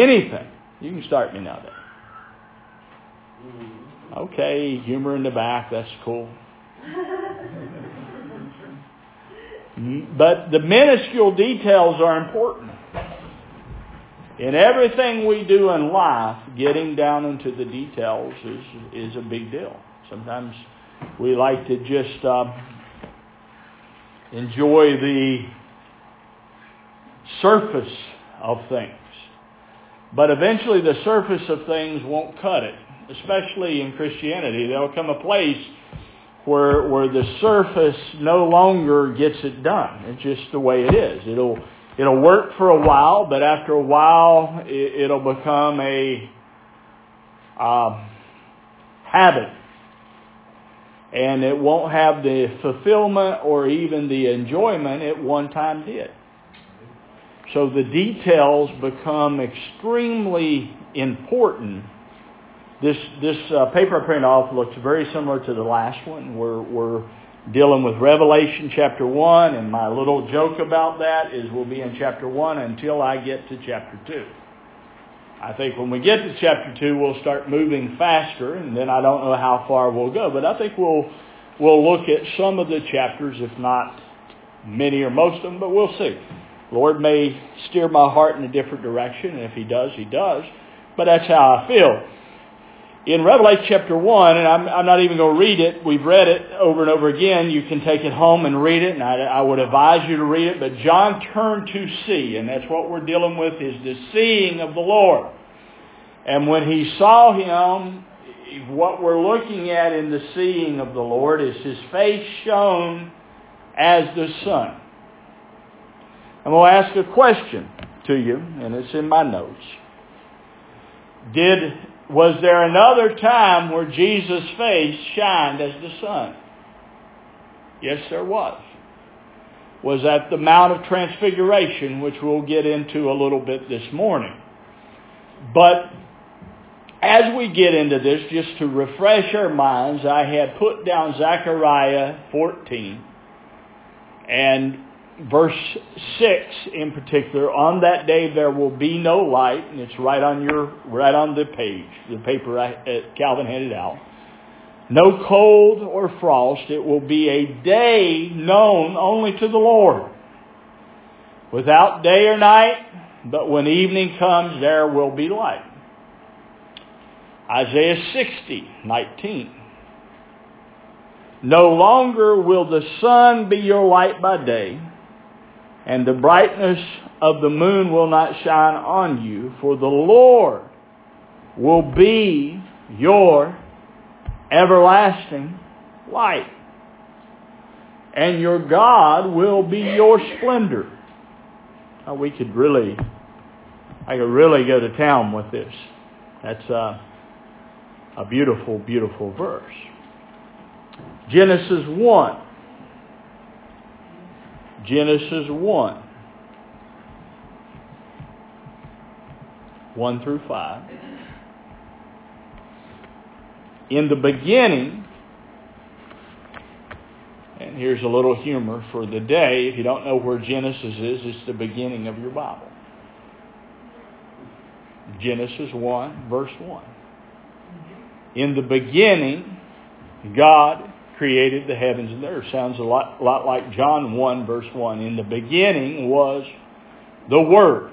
anything. You can start me now. Then. Okay, humor in the back. That's cool. But the minuscule details are important. In everything we do in life, getting down into the details is, is a big deal. Sometimes we like to just uh, enjoy the surface of things. But eventually the surface of things won't cut it, especially in Christianity. There'll come a place where, where the surface no longer gets it done. It's just the way it is. It'll, it'll work for a while, but after a while it, it'll become a uh, habit. And it won't have the fulfillment or even the enjoyment it one time did. So the details become extremely important. This, this uh, paper I printed off looks very similar to the last one. We're, we're dealing with Revelation chapter 1, and my little joke about that is we'll be in chapter 1 until I get to chapter 2. I think when we get to chapter 2, we'll start moving faster, and then I don't know how far we'll go, but I think we'll, we'll look at some of the chapters, if not many or most of them, but we'll see. Lord may steer my heart in a different direction, and if He does, He does. But that's how I feel. In Revelation chapter 1, and I'm, I'm not even going to read it, we've read it over and over again. You can take it home and read it, and I, I would advise you to read it. But John turned to see, and that's what we're dealing with, is the seeing of the Lord. And when he saw him, what we're looking at in the seeing of the Lord is his face shone as the sun. I'm going to ask a question to you, and it's in my notes. Did was there another time where Jesus' face shined as the sun? Yes, there was. Was at the Mount of Transfiguration, which we'll get into a little bit this morning. But as we get into this, just to refresh our minds, I had put down Zechariah 14. And verse 6 in particular, on that day there will be no light, and it's right on your right on the page, the paper I, uh, Calvin handed out. No cold or frost. It will be a day known only to the Lord. Without day or night, but when evening comes, there will be light. Isaiah 60, 19. No longer will the sun be your light by day, and the brightness of the moon will not shine on you, for the Lord will be your everlasting light. And your God will be your splendor. Now we could really, I could really go to town with this. That's a, a beautiful, beautiful verse. Genesis 1. Genesis 1. 1 through 5. In the beginning, and here's a little humor for the day. If you don't know where Genesis is, it's the beginning of your Bible. Genesis 1, verse 1. In the beginning, God created the heavens and the earth. Sounds a lot, lot like John 1, verse 1. In the beginning was the Word.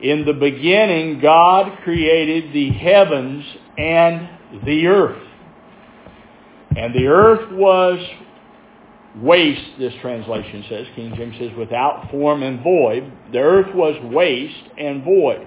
In the beginning, God created the heavens and the earth. And the earth was waste, this translation says. King James says, without form and void. The earth was waste and void.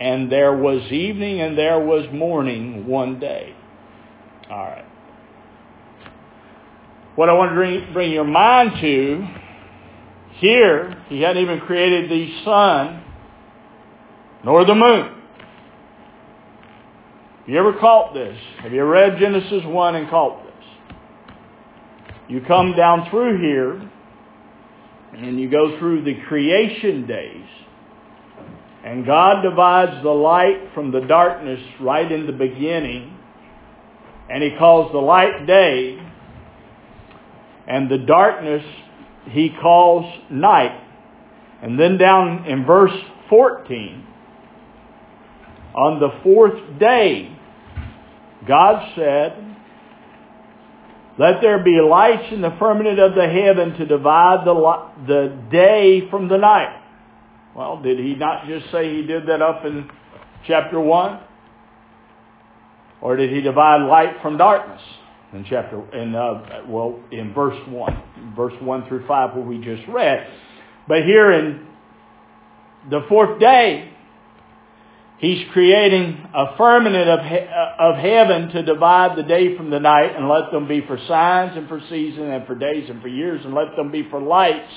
and there was evening and there was morning one day. All right. What I want to bring, bring your mind to here, he hadn't even created the sun nor the moon. Have you ever caught this? Have you read Genesis 1 and caught this? You come down through here and you go through the creation days and God divides the light from the darkness right in the beginning and he calls the light day and the darkness he calls night. And then down in verse 14, on the fourth day, God said, let there be lights in the firmament of the heaven to divide the, the day from the night. Well, did he not just say he did that up in chapter 1? Or did he divide light from darkness? In chapter, in, uh, well, in verse 1, verse 1 through 5 where we just read. But here in the fourth day, He's creating a firmament of, he- of heaven to divide the day from the night and let them be for signs and for seasons and for days and for years and let them be for lights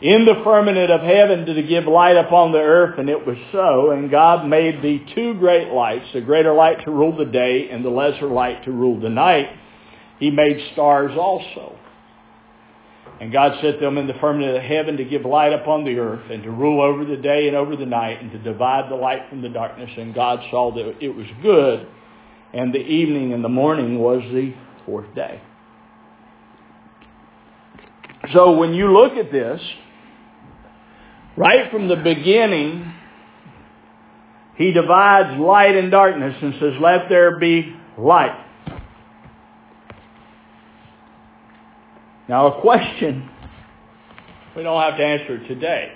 in the firmament of heaven to give light upon the earth, and it was so. And God made the two great lights, the greater light to rule the day and the lesser light to rule the night. He made stars also. And God set them in the firmament of heaven to give light upon the earth and to rule over the day and over the night and to divide the light from the darkness. And God saw that it was good. And the evening and the morning was the fourth day. So when you look at this, right from the beginning, he divides light and darkness and says, let there be light. Now a question, we don't have to answer today,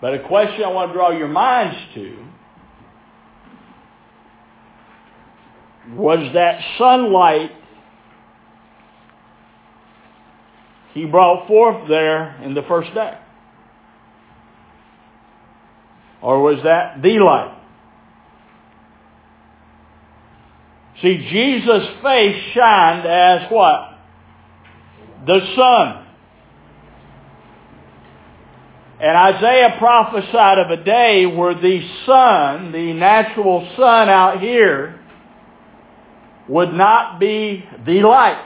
but a question I want to draw your minds to was that sunlight he brought forth there in the first day? Or was that the light? See, Jesus' face shined as what? The sun. And Isaiah prophesied of a day where the sun, the natural sun out here, would not be the light.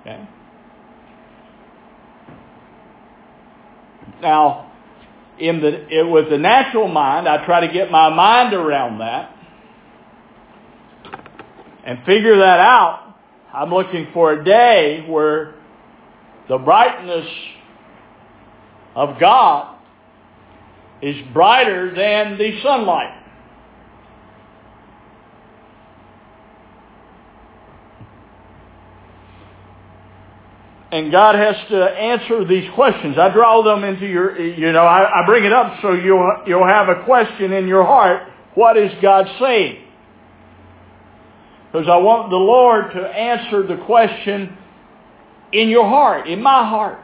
Okay? Now, in the it, with the natural mind, I try to get my mind around that and figure that out. I'm looking for a day where the brightness of God is brighter than the sunlight. And God has to answer these questions. I draw them into your, you know, I, I bring it up so you'll, you'll have a question in your heart. What is God saying? Because I want the Lord to answer the question in your heart, in my heart.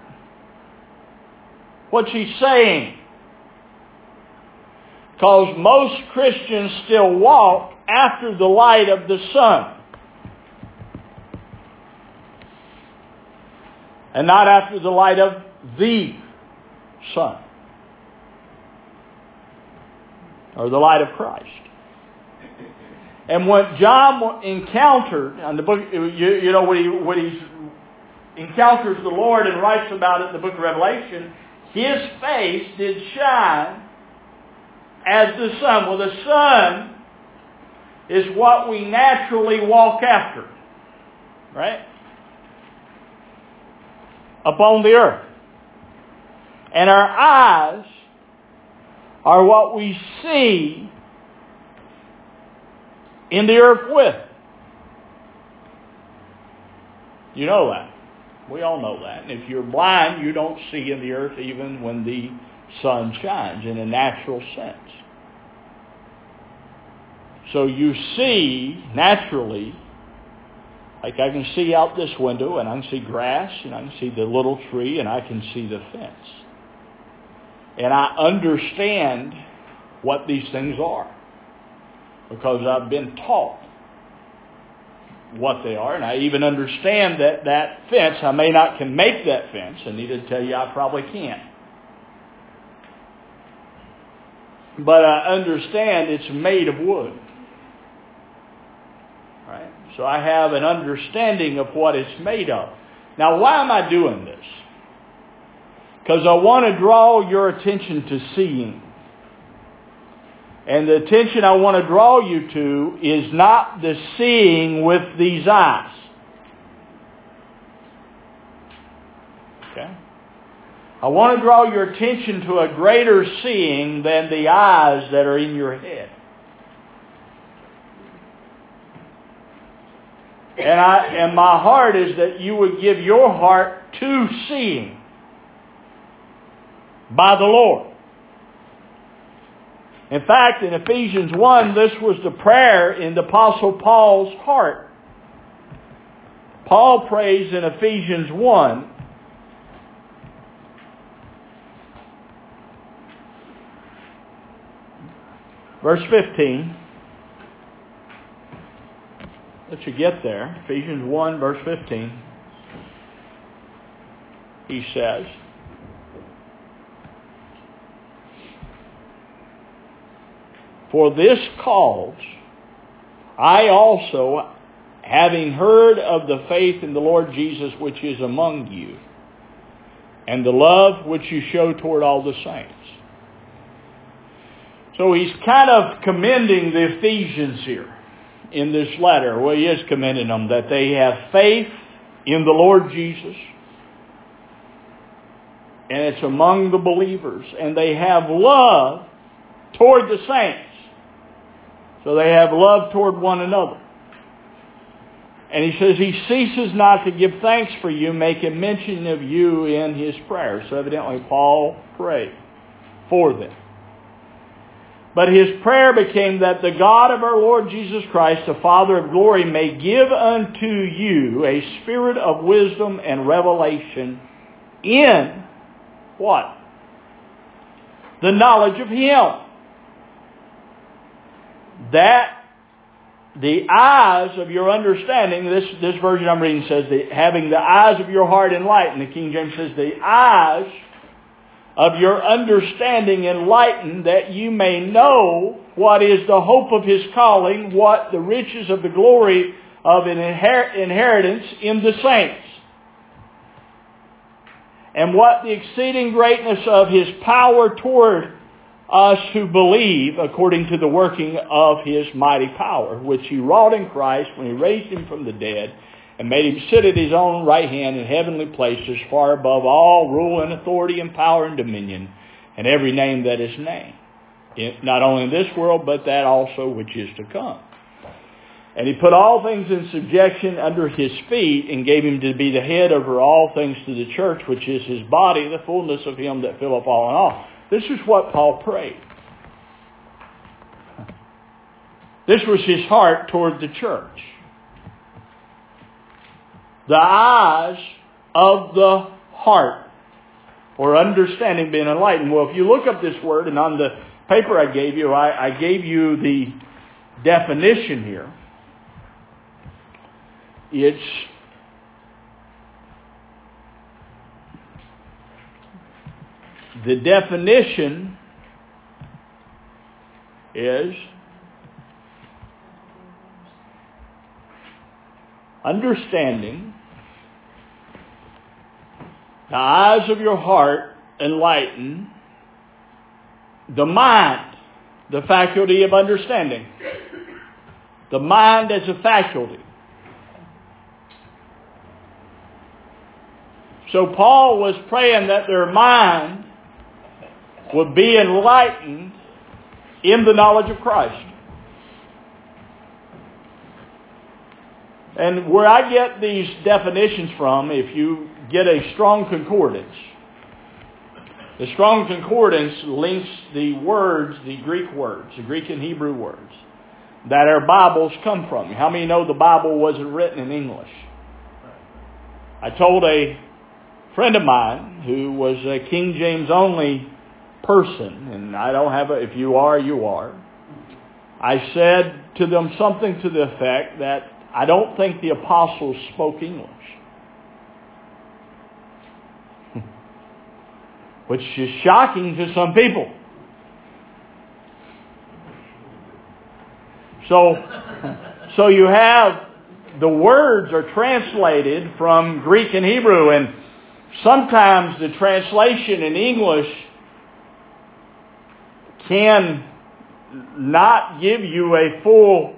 What's He saying? Because most Christians still walk after the light of the sun. And not after the light of the sun or the light of Christ. And what John encountered, in the book, you, you know, when he, when he encounters the Lord and writes about it in the book of Revelation, his face did shine as the sun. Well, the sun is what we naturally walk after, right? Upon the earth. And our eyes are what we see in the earth with. You know that. We all know that. And if you're blind, you don't see in the earth even when the sun shines in a natural sense. So you see naturally like I can see out this window and I can see grass and I can see the little tree and I can see the fence. And I understand what these things are because I've been taught what they are and I even understand that that fence, I may not can make that fence and need to tell you I probably can't. but I understand it's made of wood. So I have an understanding of what it's made of. Now, why am I doing this? Because I want to draw your attention to seeing. And the attention I want to draw you to is not the seeing with these eyes. Okay? I want to draw your attention to a greater seeing than the eyes that are in your head. And, I, and my heart is that you would give your heart to seeing by the Lord. In fact, in Ephesians 1, this was the prayer in the Apostle Paul's heart. Paul prays in Ephesians 1, verse 15. Let you get there. Ephesians 1, verse 15. He says, For this cause I also, having heard of the faith in the Lord Jesus which is among you, and the love which you show toward all the saints. So he's kind of commending the Ephesians here in this letter. Well, he is commending them that they have faith in the Lord Jesus. And it's among the believers. And they have love toward the saints. So they have love toward one another. And he says he ceases not to give thanks for you, making mention of you in his prayers. So evidently Paul prayed for them. But his prayer became that the God of our Lord Jesus Christ, the Father of glory, may give unto you a spirit of wisdom and revelation in what? The knowledge of him. That the eyes of your understanding, this, this version I'm reading says, that having the eyes of your heart enlightened. The King James says, the eyes of your understanding enlightened that you may know what is the hope of his calling, what the riches of the glory of an inher- inheritance in the saints, and what the exceeding greatness of his power toward us who believe according to the working of his mighty power, which he wrought in Christ when he raised him from the dead and made him sit at his own right hand in heavenly places, far above all rule and authority and power and dominion, and every name that is named, not only in this world, but that also which is to come. And he put all things in subjection under his feet and gave him to be the head over all things to the church, which is his body, the fullness of him that filleth all in all. This is what Paul prayed. This was his heart toward the church the eyes of the heart, or understanding being enlightened. Well, if you look up this word, and on the paper I gave you, I, I gave you the definition here. It's the definition is understanding, the eyes of your heart enlighten, the mind, the faculty of understanding. The mind as a faculty. So Paul was praying that their mind would be enlightened in the knowledge of Christ. And where I get these definitions from, if you get a strong concordance, the strong concordance links the words, the Greek words, the Greek and Hebrew words, that our Bibles come from. How many know the Bible wasn't written in English? I told a friend of mine who was a King James only person, and I don't have a, if you are, you are. I said to them something to the effect that I don't think the apostles spoke English. Which is shocking to some people. So, so you have the words are translated from Greek and Hebrew, and sometimes the translation in English can not give you a full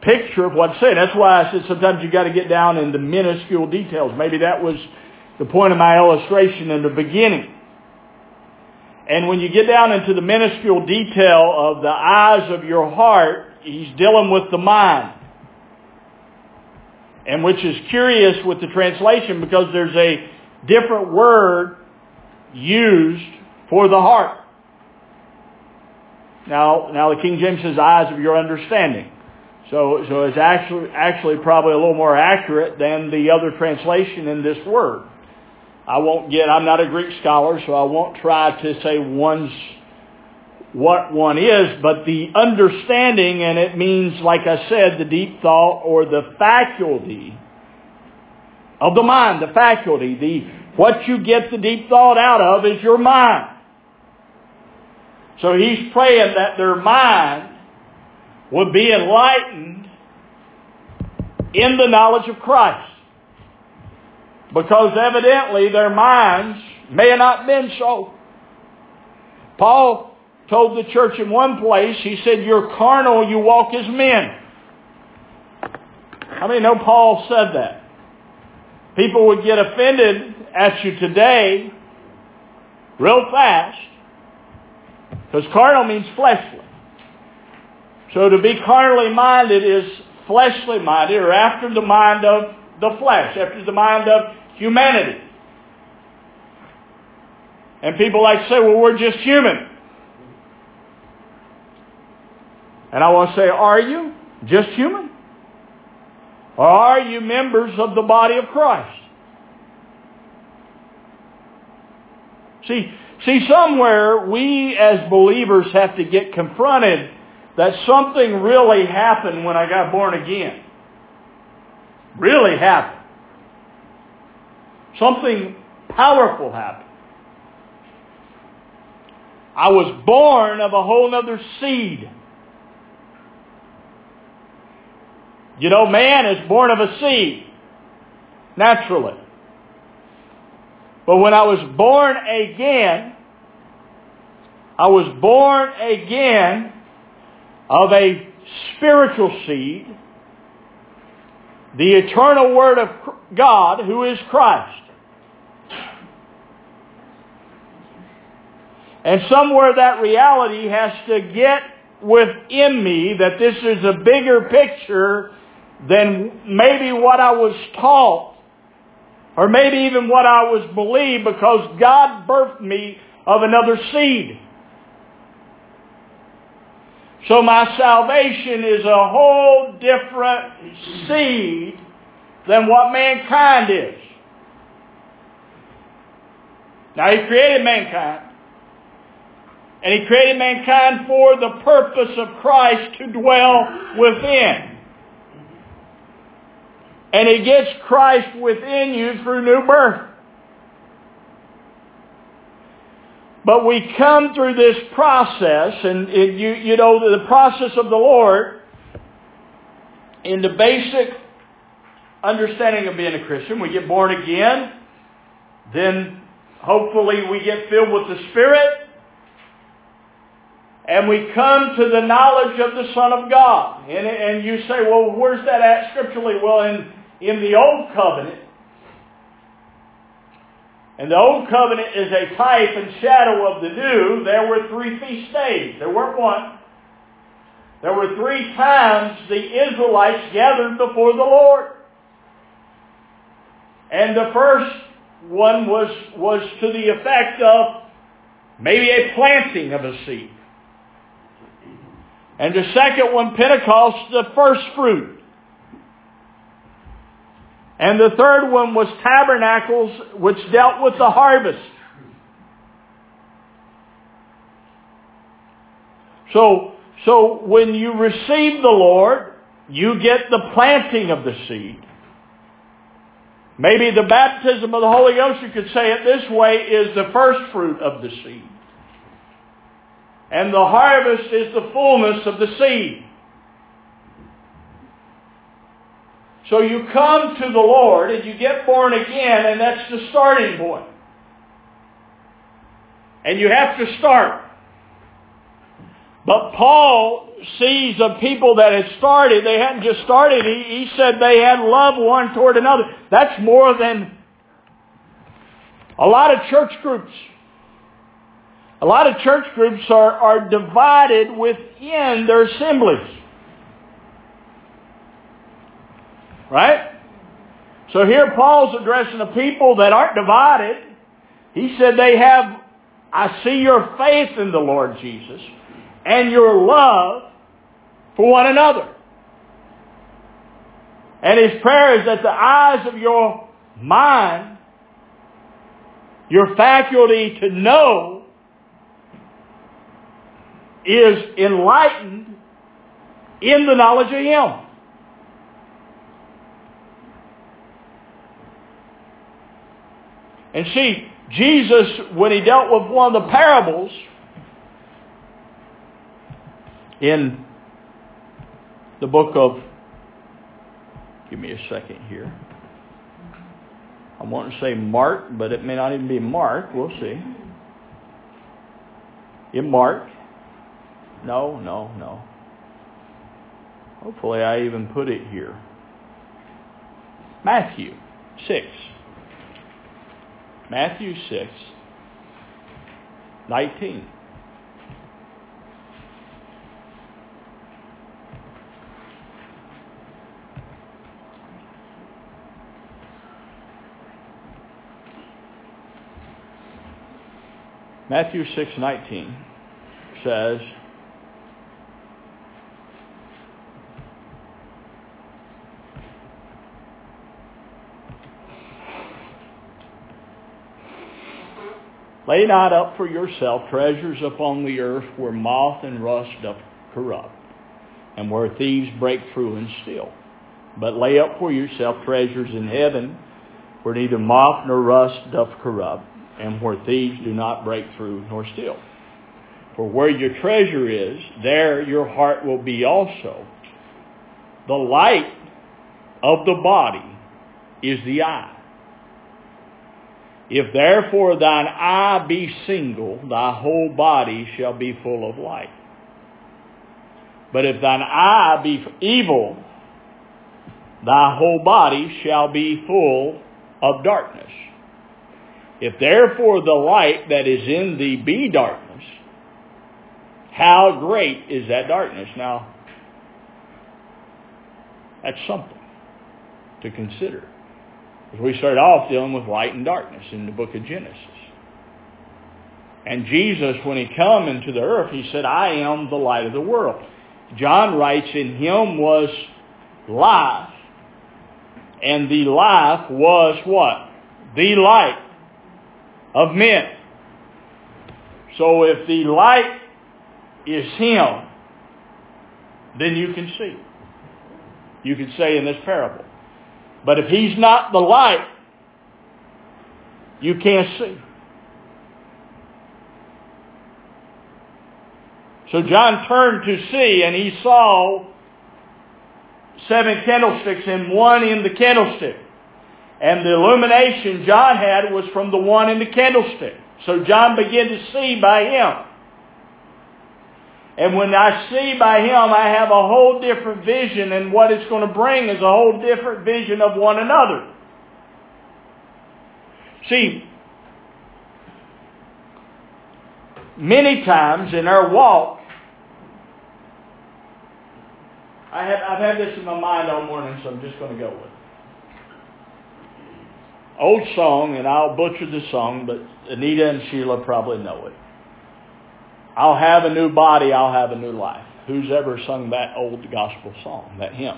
picture of what's said. That's why I said sometimes you've got to get down in the minuscule details. Maybe that was the point of my illustration in the beginning. And when you get down into the minuscule detail of the eyes of your heart, he's dealing with the mind. And which is curious with the translation because there's a different word used for the heart. Now, now the King James says eyes of your understanding. So, so it's actually, actually probably a little more accurate than the other translation in this word. I won't get, I'm not a Greek scholar, so I won't try to say one's what one is, but the understanding, and it means, like I said, the deep thought or the faculty of the mind, the faculty, the what you get the deep thought out of is your mind. So he's praying that their mind would be enlightened in the knowledge of Christ. Because evidently their minds may have not been so. Paul told the church in one place, he said, You're carnal, you walk as men. How many know Paul said that? People would get offended at you today real fast because carnal means fleshly. So to be carnally minded is fleshly minded or after the mind of the flesh, after the mind of humanity. And people like to say, well, we're just human. And I want to say, are you just human? Or are you members of the body of Christ? See, see, somewhere we as believers have to get confronted that something really happened when I got born again. Really happened. Something powerful happened. I was born of a whole other seed. You know, man is born of a seed, naturally. But when I was born again, I was born again of a spiritual seed, the eternal Word of God, who is Christ. And somewhere that reality has to get within me that this is a bigger picture than maybe what I was taught or maybe even what I was believed because God birthed me of another seed. So my salvation is a whole different seed than what mankind is. Now He created mankind. And He created mankind for the purpose of Christ to dwell within. And He gets Christ within you through new birth. But we come through this process, and it, you, you know, the process of the Lord, in the basic understanding of being a Christian, we get born again, then hopefully we get filled with the Spirit, and we come to the knowledge of the Son of God. And, and you say, well, where's that at scripturally? Well, in in the Old Covenant, and the Old Covenant is a type and shadow of the New, there were three feast days. There weren't one. There were three times the Israelites gathered before the Lord. And the first one was, was to the effect of maybe a planting of a seed. And the second one, Pentecost, the first fruit. And the third one was tabernacles, which dealt with the harvest. So, so when you receive the Lord, you get the planting of the seed. Maybe the baptism of the Holy Ghost, you could say it this way, is the first fruit of the seed. And the harvest is the fullness of the seed. So you come to the Lord and you get born again, and that's the starting point. And you have to start. But Paul sees the people that had started, they hadn't just started, he, he said they had love one toward another. That's more than a lot of church groups. A lot of church groups are, are divided within their assemblies. Right? So here Paul's addressing the people that aren't divided. He said they have, I see your faith in the Lord Jesus and your love for one another. And his prayer is that the eyes of your mind, your faculty to know, is enlightened in the knowledge of him. And see, Jesus, when he dealt with one of the parables in the book of, give me a second here. I want to say Mark, but it may not even be Mark. We'll see. In Mark. No, no, no. Hopefully I even put it here. Matthew 6. Matthew 6, 19. Matthew 6:19 says Lay not up for yourself treasures upon the earth where moth and rust doth corrupt, and where thieves break through and steal. But lay up for yourself treasures in heaven where neither moth nor rust doth corrupt, and where thieves do not break through nor steal. For where your treasure is, there your heart will be also. The light of the body is the eye. If therefore thine eye be single, thy whole body shall be full of light. But if thine eye be evil, thy whole body shall be full of darkness. If therefore the light that is in thee be darkness, how great is that darkness? Now, that's something to consider. We started off dealing with light and darkness in the book of Genesis. And Jesus, when he come into the earth, he said, I am the light of the world. John writes, in him was life, and the life was what? The light of men. So if the light is him, then you can see. You can say in this parable. But if he's not the light, you can't see. So John turned to see and he saw seven candlesticks and one in the candlestick. And the illumination John had was from the one in the candlestick. So John began to see by him. And when I see by him, I have a whole different vision, and what it's going to bring is a whole different vision of one another. See, many times in our walk, I have, I've had this in my mind all morning, so I'm just going to go with it. Old song, and I'll butcher the song, but Anita and Sheila probably know it. I'll have a new body, I'll have a new life. Who's ever sung that old gospel song, that hymn?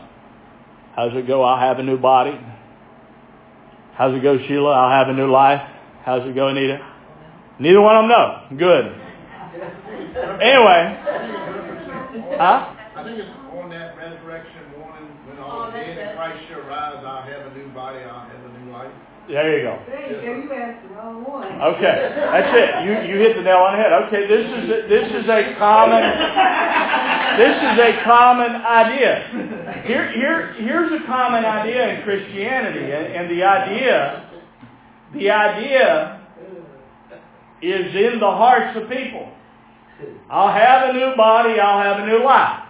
How's it go? I'll have a new body. How's it go, Sheila? I'll have a new life. How's it go, Anita? Neither one of them know. Good. Anyway. Huh? I think it's on that resurrection morning when all oh, the dead in Christ shall rise, I'll have a new body, I'll have a new life. There you go. There you. You asked the wrong one. Okay, that's it. You you hit the nail on the head. Okay, this is a, this is a common this is a common idea. Here, here, here's a common idea in Christianity, and, and the idea, the idea is in the hearts of people. I'll have a new body, I'll have a new life.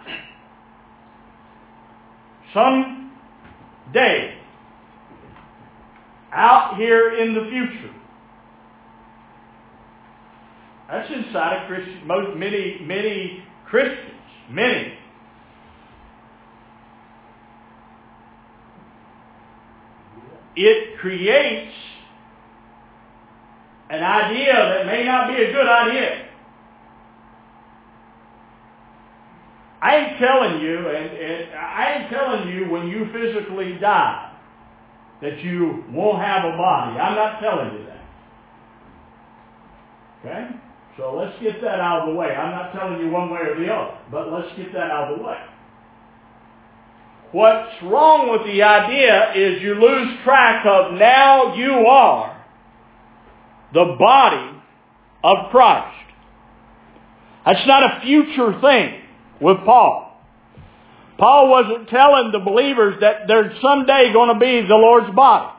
Some day, out here in the future. That's inside of Christian, most, many, many Christians. Many. It creates an idea that may not be a good idea. I ain't telling you, and, and I ain't telling you when you physically die that you won't have a body. I'm not telling you that. Okay? So let's get that out of the way. I'm not telling you one way or the other, but let's get that out of the way. What's wrong with the idea is you lose track of now you are the body of Christ. That's not a future thing with Paul. Paul wasn't telling the believers that there's someday going to be the Lord's body.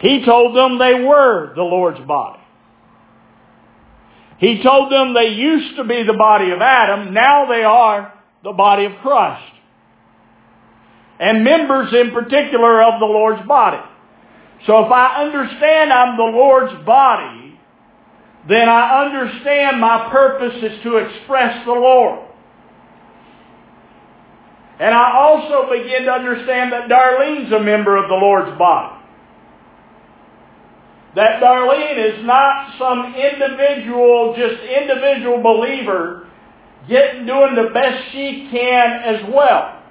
He told them they were the Lord's body. He told them they used to be the body of Adam, now they are the body of Christ. And members in particular of the Lord's body. So if I understand I'm the Lord's body, then I understand my purpose is to express the Lord. And I also begin to understand that Darlene's a member of the Lord's body. That Darlene is not some individual, just individual believer getting doing the best she can as well.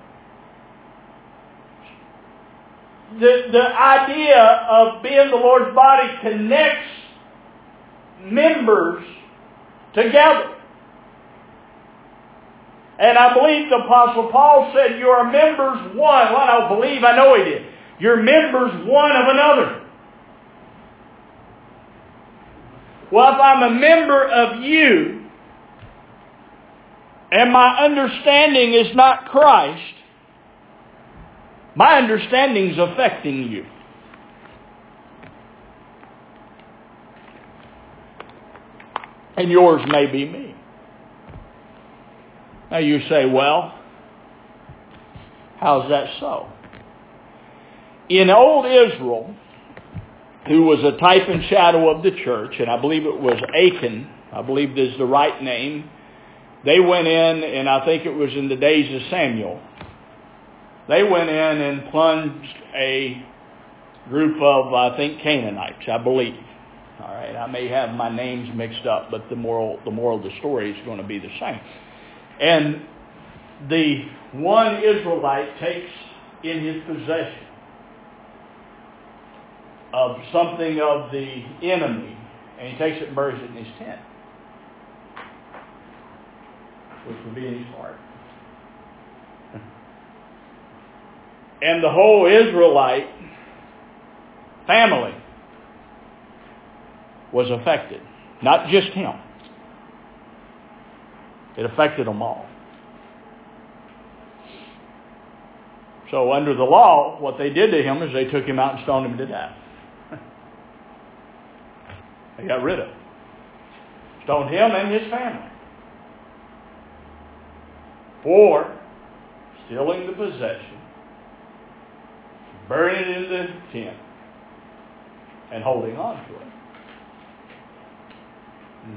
The, the idea of being the Lord's body connects members together. And I believe the Apostle Paul said, you are members one. Well, I don't believe, I know he did. You're members one of another. Well, if I'm a member of you, and my understanding is not Christ, my understanding is affecting you. And yours may be me. Now you say, well, how's that so? In old Israel, who was a type and shadow of the church, and I believe it was Achan, I believe is the right name. They went in, and I think it was in the days of Samuel. They went in and plunged a group of, I think, Canaanites, I believe. All right, I may have my names mixed up, but the moral, the moral of the story is going to be the same. And the one Israelite takes in his possession of something of the enemy, and he takes it and buries it in his tent, which would be in his heart. And the whole Israelite family was affected. Not just him. It affected them all. So under the law, what they did to him is they took him out and stoned him to death. They got rid of him. Stoned him and his family. For stealing the possession, burning it in the tent, and holding on to it.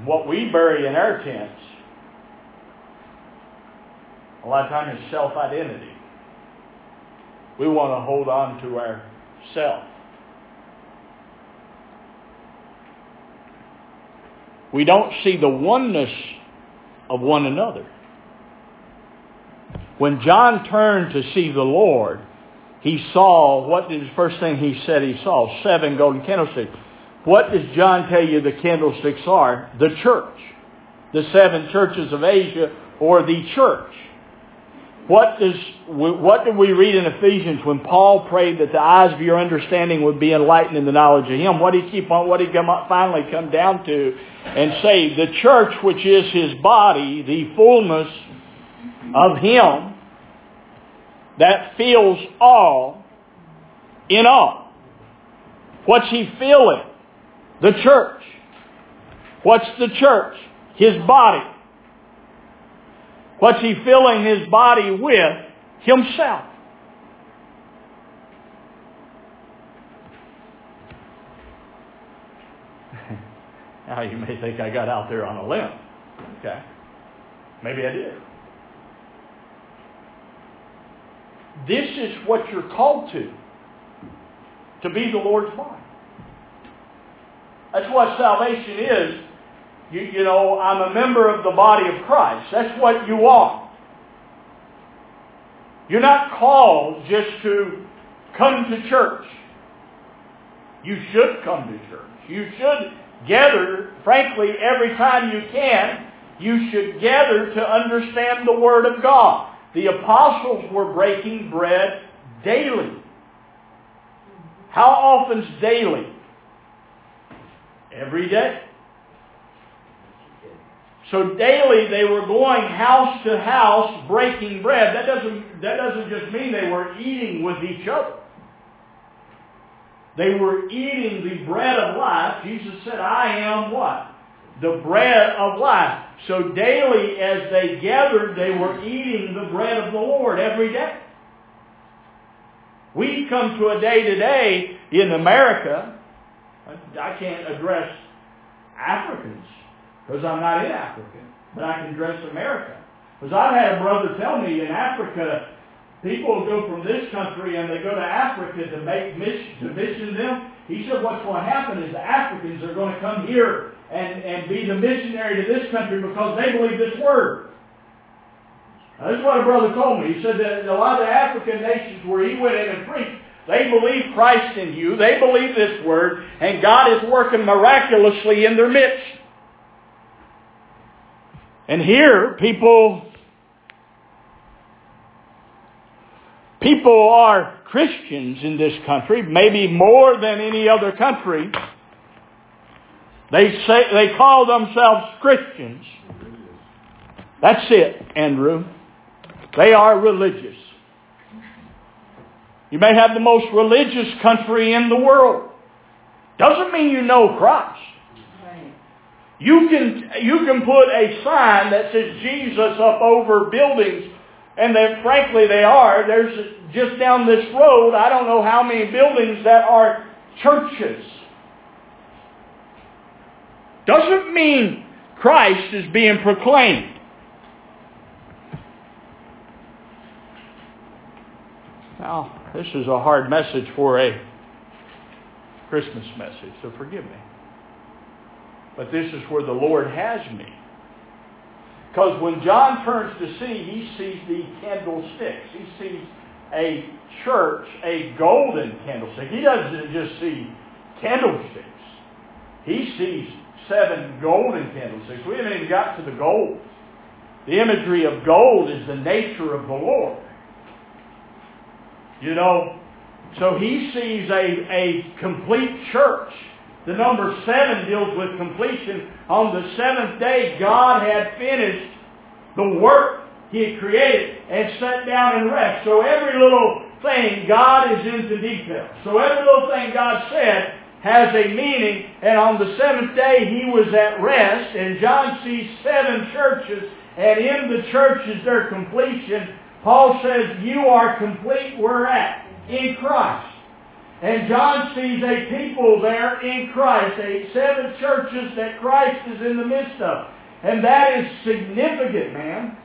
What we bury in our tents, a lot of times it's self-identity. We want to hold on to our self. we don't see the oneness of one another. When John turned to see the Lord, he saw, what is the first thing he said he saw? Seven golden candlesticks. What does John tell you the candlesticks are? The church. The seven churches of Asia, or the church. What does what did we read in Ephesians when Paul prayed that the eyes of your understanding would be enlightened in the knowledge of Him? What did he keep on? What did he come up, finally come down to and say? The church, which is His body, the fullness of Him, that fills all in all. What's He filling? The church. What's the church? His body. What's he filling his body with? Himself. now you may think I got out there on a limb. Okay. Maybe I did. This is what you're called to. To be the Lord's body. That's what salvation is you, you know, I'm a member of the body of Christ. That's what you are. You're not called just to come to church. You should come to church. You should gather, frankly, every time you can. You should gather to understand the Word of God. The apostles were breaking bread daily. How often's daily? Every day. So daily they were going house to house breaking bread. That doesn't, that doesn't just mean they were eating with each other. They were eating the bread of life. Jesus said, I am what? The bread of life. So daily as they gathered, they were eating the bread of the Lord every day. We come to a day today in America, I can't address Africans because I'm not in Africa, but I can dress America. Because I've had a brother tell me in Africa, people go from this country and they go to Africa to make mission, to mission them. He said what's going to happen is the Africans are going to come here and, and be the missionary to this country because they believe this word. Now, this is what a brother told me. He said that a lot of the African nations where he went in and preached, they believe Christ in you. They believe this word, and God is working miraculously in their midst. And here, people, people are Christians in this country, maybe more than any other country. They say, they call themselves Christians. That's it, Andrew. They are religious. You may have the most religious country in the world. Doesn't mean you know Christ. You can, you can put a sign that says Jesus up over buildings, and then frankly they are. There's just down this road, I don't know how many buildings that are churches. Doesn't mean Christ is being proclaimed. Now, this is a hard message for a Christmas message, so forgive me. But this is where the Lord has me. Because when John turns to see, he sees the candlesticks. He sees a church, a golden candlestick. He doesn't just see candlesticks. He sees seven golden candlesticks. We haven't even got to the gold. The imagery of gold is the nature of the Lord. You know, so he sees a, a complete church the number seven deals with completion. On the seventh day, God had finished the work He had created and sat down and rest. So every little thing, God is into detail. So every little thing God said has a meaning. And on the seventh day, He was at rest. And John sees seven churches. And in the churches, their completion, Paul says, you are complete. We're at in Christ. And John sees a people there in Christ, a seven churches that Christ is in the midst of. And that is significant, man.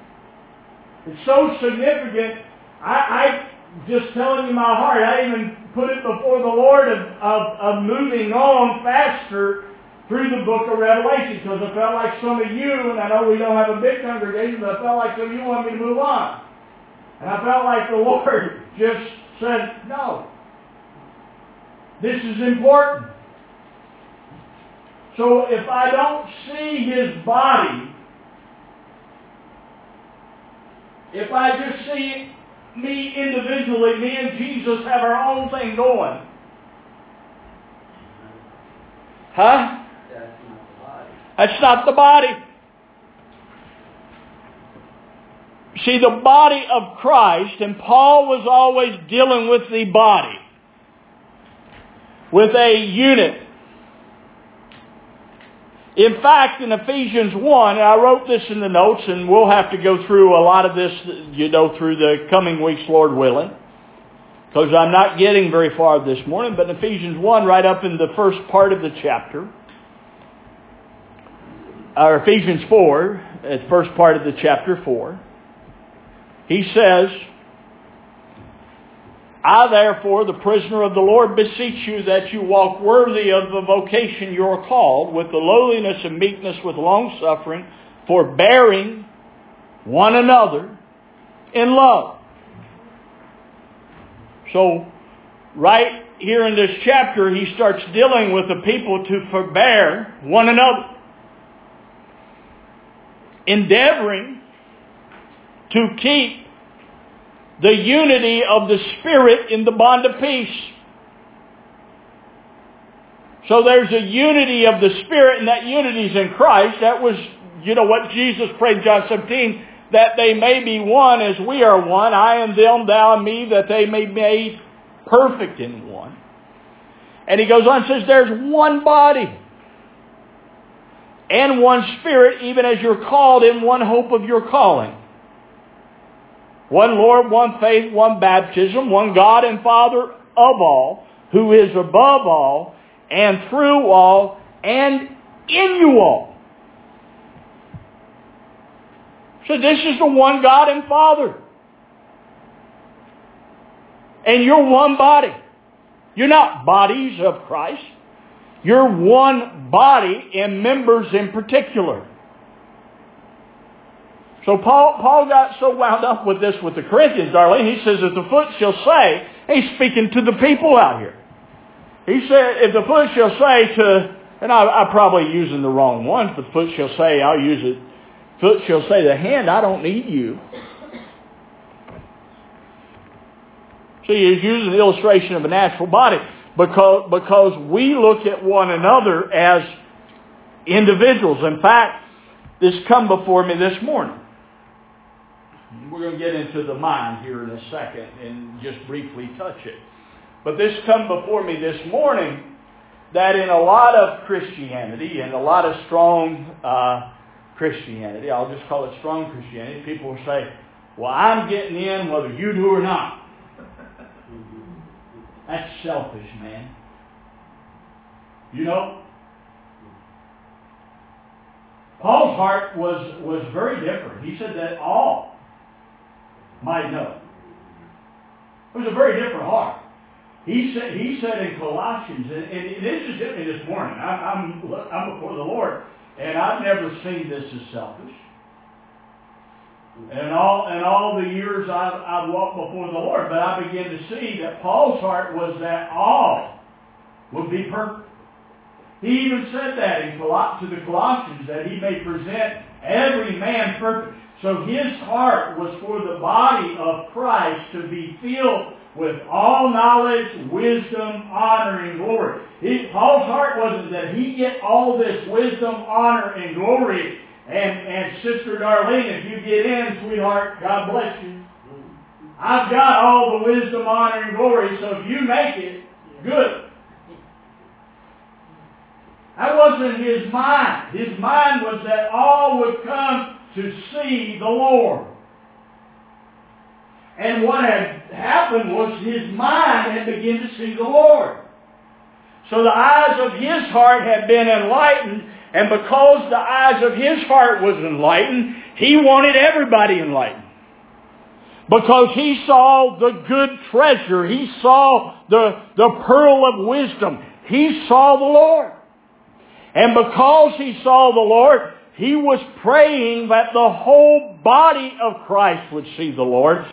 It's so significant. I, I just telling you my heart, I even put it before the Lord of, of, of moving on faster through the book of Revelation because I felt like some of you, and I know we don't have a big congregation, but I felt like some of you want me to move on. And I felt like the Lord just said, no, this is important. So if I don't see his body, if I just see me individually, me and Jesus have our own thing going. Huh? That's not the body. That's not the body. See, the body of Christ, and Paul was always dealing with the body, with a unit. In fact, in Ephesians 1, and I wrote this in the notes, and we'll have to go through a lot of this, you know, through the coming weeks, Lord willing, because I'm not getting very far this morning, but in Ephesians 1, right up in the first part of the chapter, or Ephesians 4, at the first part of the chapter 4, he says, I therefore, the prisoner of the Lord, beseech you that you walk worthy of the vocation you are called, with the lowliness and meekness, with longsuffering, forbearing one another in love. So, right here in this chapter, he starts dealing with the people to forbear one another, endeavoring to keep the unity of the Spirit in the bond of peace. So there's a unity of the Spirit, and that unity is in Christ. That was, you know, what Jesus prayed John 17, that they may be one as we are one, I and them, thou and me, that they may be made perfect in one. And he goes on and says, there's one body and one Spirit, even as you're called in one hope of your calling. One Lord, one faith, one baptism, one God and Father of all, who is above all, and through all, and in you all. So this is the one God and Father. And you're one body. You're not bodies of Christ. You're one body and members in particular. So Paul, Paul got so wound up with this with the Corinthians, Darlene, he says, if the foot shall say, he's speaking to the people out here. He said, if the foot shall say to, and I, I'm probably using the wrong one, but the foot shall say, I'll use it, foot shall say, the hand, I don't need you. See, he's using the illustration of a natural body because, because we look at one another as individuals. In fact, this come before me this morning. We're going to get into the mind here in a second and just briefly touch it. But this come before me this morning that in a lot of Christianity, and a lot of strong uh, Christianity, I'll just call it strong Christianity, people will say, well, I'm getting in whether you do or not. That's selfish, man. You know, Paul's heart was, was very different. He said that all might know. It was a very different heart. He said, he said in Colossians, and, and this just me this morning. I, I'm, I'm before the Lord, and I've never seen this as selfish. And all and all the years I've, I've walked before the Lord, but I began to see that Paul's heart was that all would be perfect. He even said that in Col- to the Colossians that he may present every man perfect. So his heart was for the body of Christ to be filled with all knowledge, wisdom, honor, and glory. He, Paul's heart wasn't that he get all this wisdom, honor, and glory and, and Sister Darlene, if you get in, sweetheart, God bless you. I've got all the wisdom, honor, and glory, so if you make it, good. That wasn't his mind. His mind was that all would come to see the Lord. And what had happened was his mind had begun to see the Lord. So the eyes of his heart had been enlightened, and because the eyes of his heart was enlightened, he wanted everybody enlightened. Because he saw the good treasure. He saw the, the pearl of wisdom. He saw the Lord. And because he saw the Lord, he was praying that the whole body of Christ would see the Lord.